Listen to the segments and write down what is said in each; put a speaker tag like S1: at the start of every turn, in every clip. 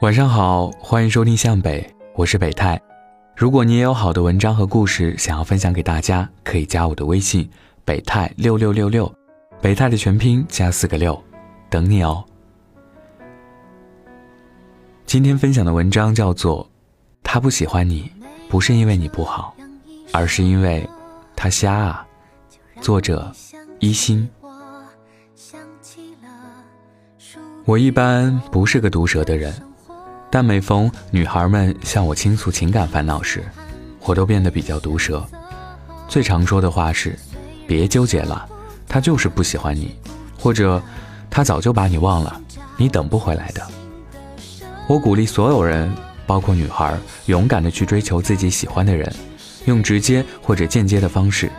S1: 晚上好，欢迎收听向北，我是北泰。如果你也有好的文章和故事想要分享给大家，可以加我的微信北泰六六六六，北泰的全拼加四个六，等你哦。今天分享的文章叫做《他不喜欢你，不是因为你不好，而是因为他瞎啊》，作者一心。我一般不是个毒舌的人。但每逢女孩们向我倾诉情感烦恼时，我都变得比较毒舌。最常说的话是：“别纠结了，他就是不喜欢你，或者他早就把你忘了，你等不回来的。”我鼓励所有人，包括女孩，勇敢地去追求自己喜欢的人，用直接或者间接的方式。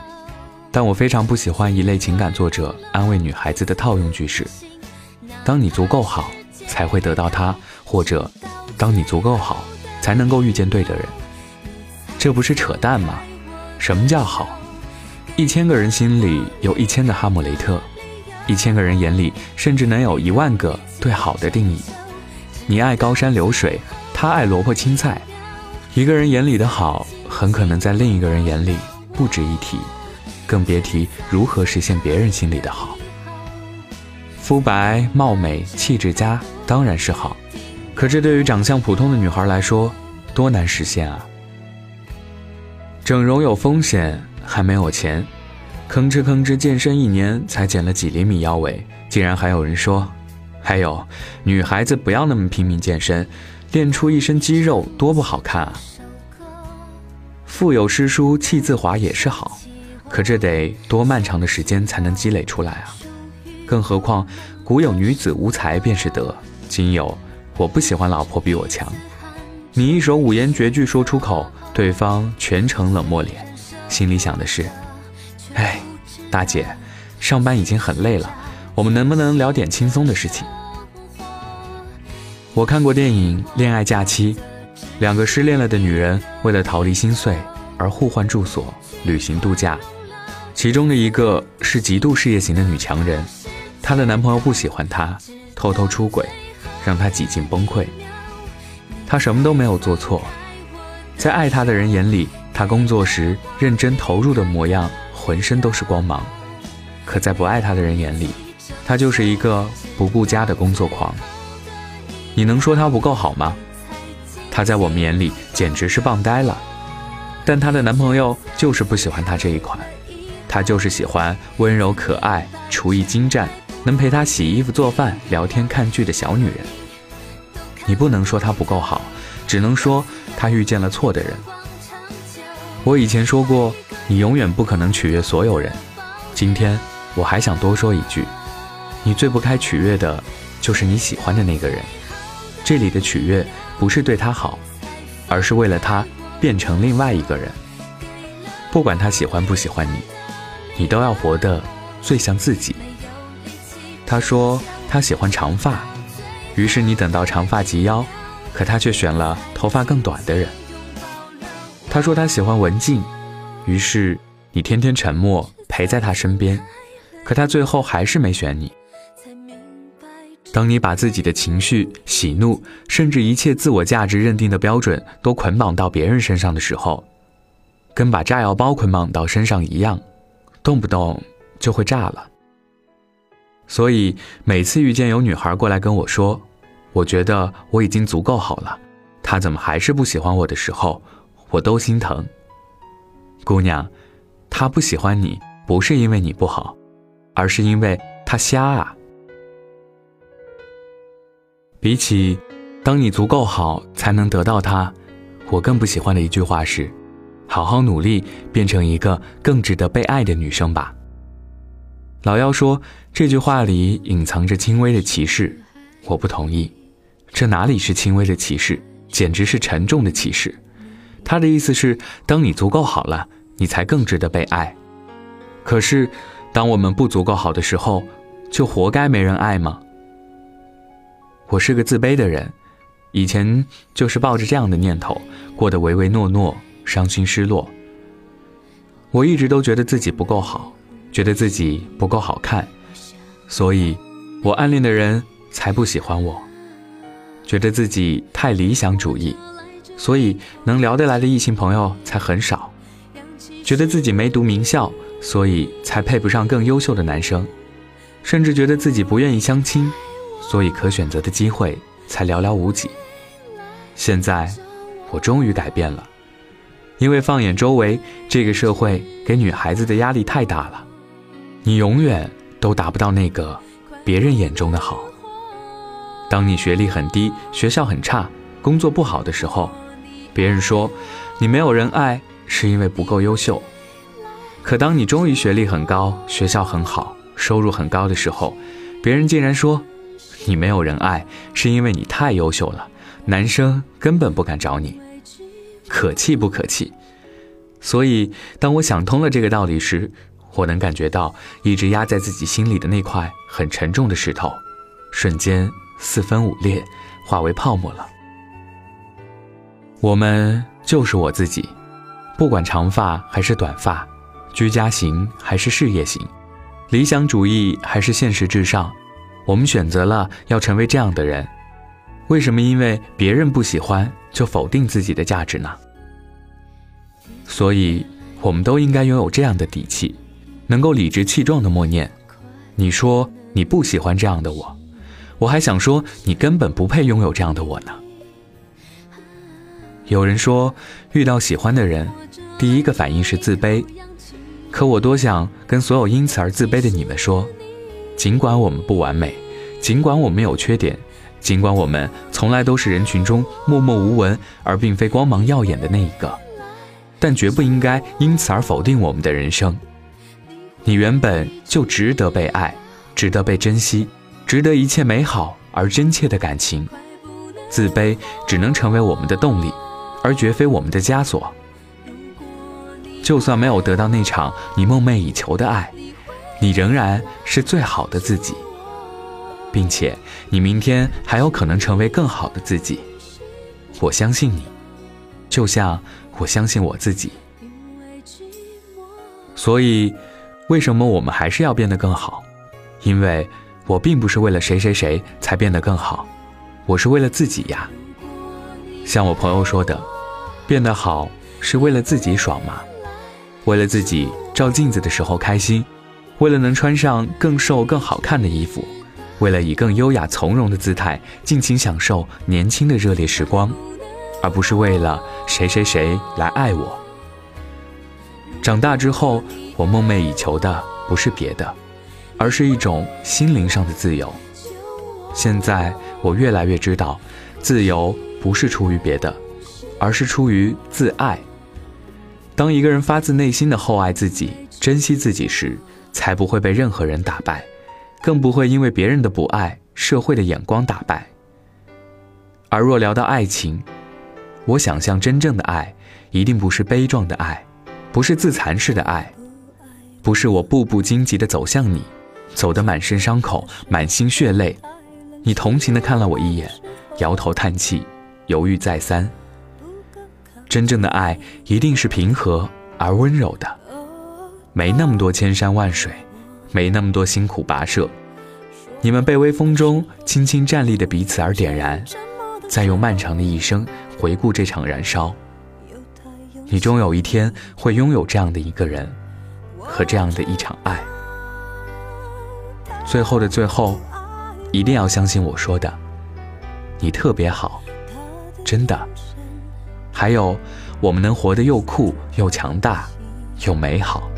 S1: 但我非常不喜欢一类情感作者安慰女孩子的套用句式：“当你足够好，才会得到他。”或者。当你足够好，才能够遇见对的人，这不是扯淡吗？什么叫好？一千个人心里有一千个哈姆雷特，一千个人眼里甚至能有一万个对好的定义。你爱高山流水，他爱萝卜青菜。一个人眼里的好，很可能在另一个人眼里不值一提，更别提如何实现别人心里的好。肤白貌美、气质佳，当然是好。可这对于长相普通的女孩来说，多难实现啊！整容有风险，还没有钱，吭哧吭哧健身一年才减了几厘米腰围，竟然还有人说，还有女孩子不要那么拼命健身，练出一身肌肉多不好看啊！腹有诗书气自华也是好，可这得多漫长的时间才能积累出来啊！更何况古有女子无才便是德，今有。我不喜欢老婆比我强，你一首五言绝句说出口，对方全程冷漠脸，心里想的是：哎，大姐，上班已经很累了，我们能不能聊点轻松的事情？我看过电影《恋爱假期》，两个失恋了的女人为了逃离心碎而互换住所、旅行度假，其中的一个是极度事业型的女强人，她的男朋友不喜欢她，偷偷出轨。让他几近崩溃。他什么都没有做错，在爱他的人眼里，他工作时认真投入的模样，浑身都是光芒；可在不爱他的人眼里，他就是一个不顾家的工作狂。你能说他不够好吗？他在我们眼里简直是棒呆了。但她的男朋友就是不喜欢她这一款，他就是喜欢温柔可爱、厨艺精湛。能陪他洗衣服、做饭、聊天、看剧的小女人，你不能说她不够好，只能说她遇见了错的人。我以前说过，你永远不可能取悦所有人。今天我还想多说一句，你最不该取悦的，就是你喜欢的那个人。这里的取悦不是对他好，而是为了他变成另外一个人。不管他喜欢不喜欢你，你都要活得最像自己。他说他喜欢长发，于是你等到长发及腰，可他却选了头发更短的人。他说他喜欢文静，于是你天天沉默陪在他身边，可他最后还是没选你。当你把自己的情绪、喜怒，甚至一切自我价值认定的标准都捆绑到别人身上的时候，跟把炸药包捆绑到身上一样，动不动就会炸了。所以每次遇见有女孩过来跟我说，我觉得我已经足够好了，她怎么还是不喜欢我的时候，我都心疼。姑娘，他不喜欢你不是因为你不好，而是因为他瞎啊。比起“当你足够好才能得到他”，我更不喜欢的一句话是：“好好努力，变成一个更值得被爱的女生吧。”老妖说这句话里隐藏着轻微的歧视，我不同意。这哪里是轻微的歧视，简直是沉重的歧视。他的意思是，当你足够好了，你才更值得被爱。可是，当我们不足够好的时候，就活该没人爱吗？我是个自卑的人，以前就是抱着这样的念头，过得唯唯诺诺，伤心失落。我一直都觉得自己不够好。觉得自己不够好看，所以，我暗恋的人才不喜欢我。觉得自己太理想主义，所以能聊得来的异性朋友才很少；觉得自己没读名校，所以才配不上更优秀的男生；甚至觉得自己不愿意相亲，所以可选择的机会才寥寥无几。现在，我终于改变了，因为放眼周围，这个社会给女孩子的压力太大了，你永远都达不到那个别人眼中的好。当你学历很低，学校很差，工作不好的时候，别人说你没有人爱，是因为不够优秀。可当你终于学历很高，学校很好，收入很高的时候，别人竟然说你没有人爱，是因为你太优秀了，男生根本不敢找你。可气不可气？所以，当我想通了这个道理时，我能感觉到一直压在自己心里的那块很沉重的石头，瞬间。四分五裂，化为泡沫了。我们就是我自己，不管长发还是短发，居家型还是事业型，理想主义还是现实至上，我们选择了要成为这样的人。为什么因为别人不喜欢就否定自己的价值呢？所以，我们都应该拥有这样的底气，能够理直气壮的默念：“你说你不喜欢这样的我。”我还想说，你根本不配拥有这样的我呢。有人说，遇到喜欢的人，第一个反应是自卑。可我多想跟所有因此而自卑的你们说，尽管我们不完美，尽管我们有缺点，尽管我们从来都是人群中默默无闻而并非光芒耀眼的那一个，但绝不应该因此而否定我们的人生。你原本就值得被爱，值得被珍惜。值得一切美好而真切的感情，自卑只能成为我们的动力，而绝非我们的枷锁。就算没有得到那场你梦寐以求的爱，你仍然是最好的自己，并且你明天还有可能成为更好的自己。我相信你，就像我相信我自己。所以，为什么我们还是要变得更好？因为。我并不是为了谁谁谁才变得更好，我是为了自己呀。像我朋友说的，变得好是为了自己爽吗？为了自己照镜子的时候开心，为了能穿上更瘦更好看的衣服，为了以更优雅从容的姿态尽情享受年轻的热烈时光，而不是为了谁谁谁来爱我。长大之后，我梦寐以求的不是别的。而是一种心灵上的自由。现在我越来越知道，自由不是出于别的，而是出于自爱。当一个人发自内心的厚爱自己、珍惜自己时，才不会被任何人打败，更不会因为别人的不爱、社会的眼光打败。而若聊到爱情，我想象真正的爱，一定不是悲壮的爱，不是自残式的爱，不是我步步荆棘地走向你。走得满身伤口，满心血泪，你同情地看了我一眼，摇头叹气，犹豫再三。真正的爱一定是平和而温柔的，没那么多千山万水，没那么多辛苦跋涉。你们被微风中轻轻站立的彼此而点燃，再用漫长的一生回顾这场燃烧。你终有一天会拥有这样的一个人，和这样的一场爱。最后的最后，一定要相信我说的，你特别好，真的。还有，我们能活得又酷又强大，又美好。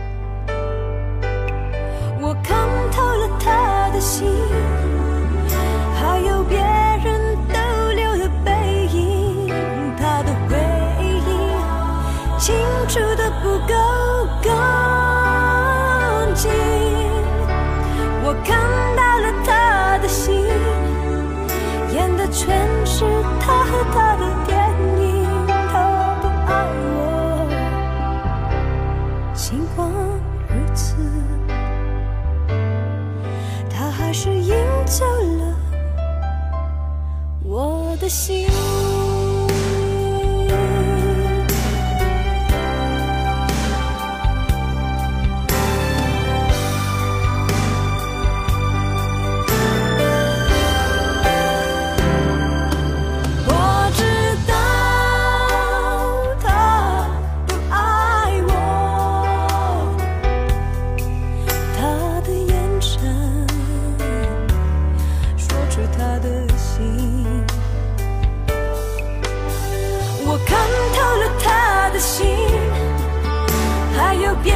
S2: 我看透了他的心还有别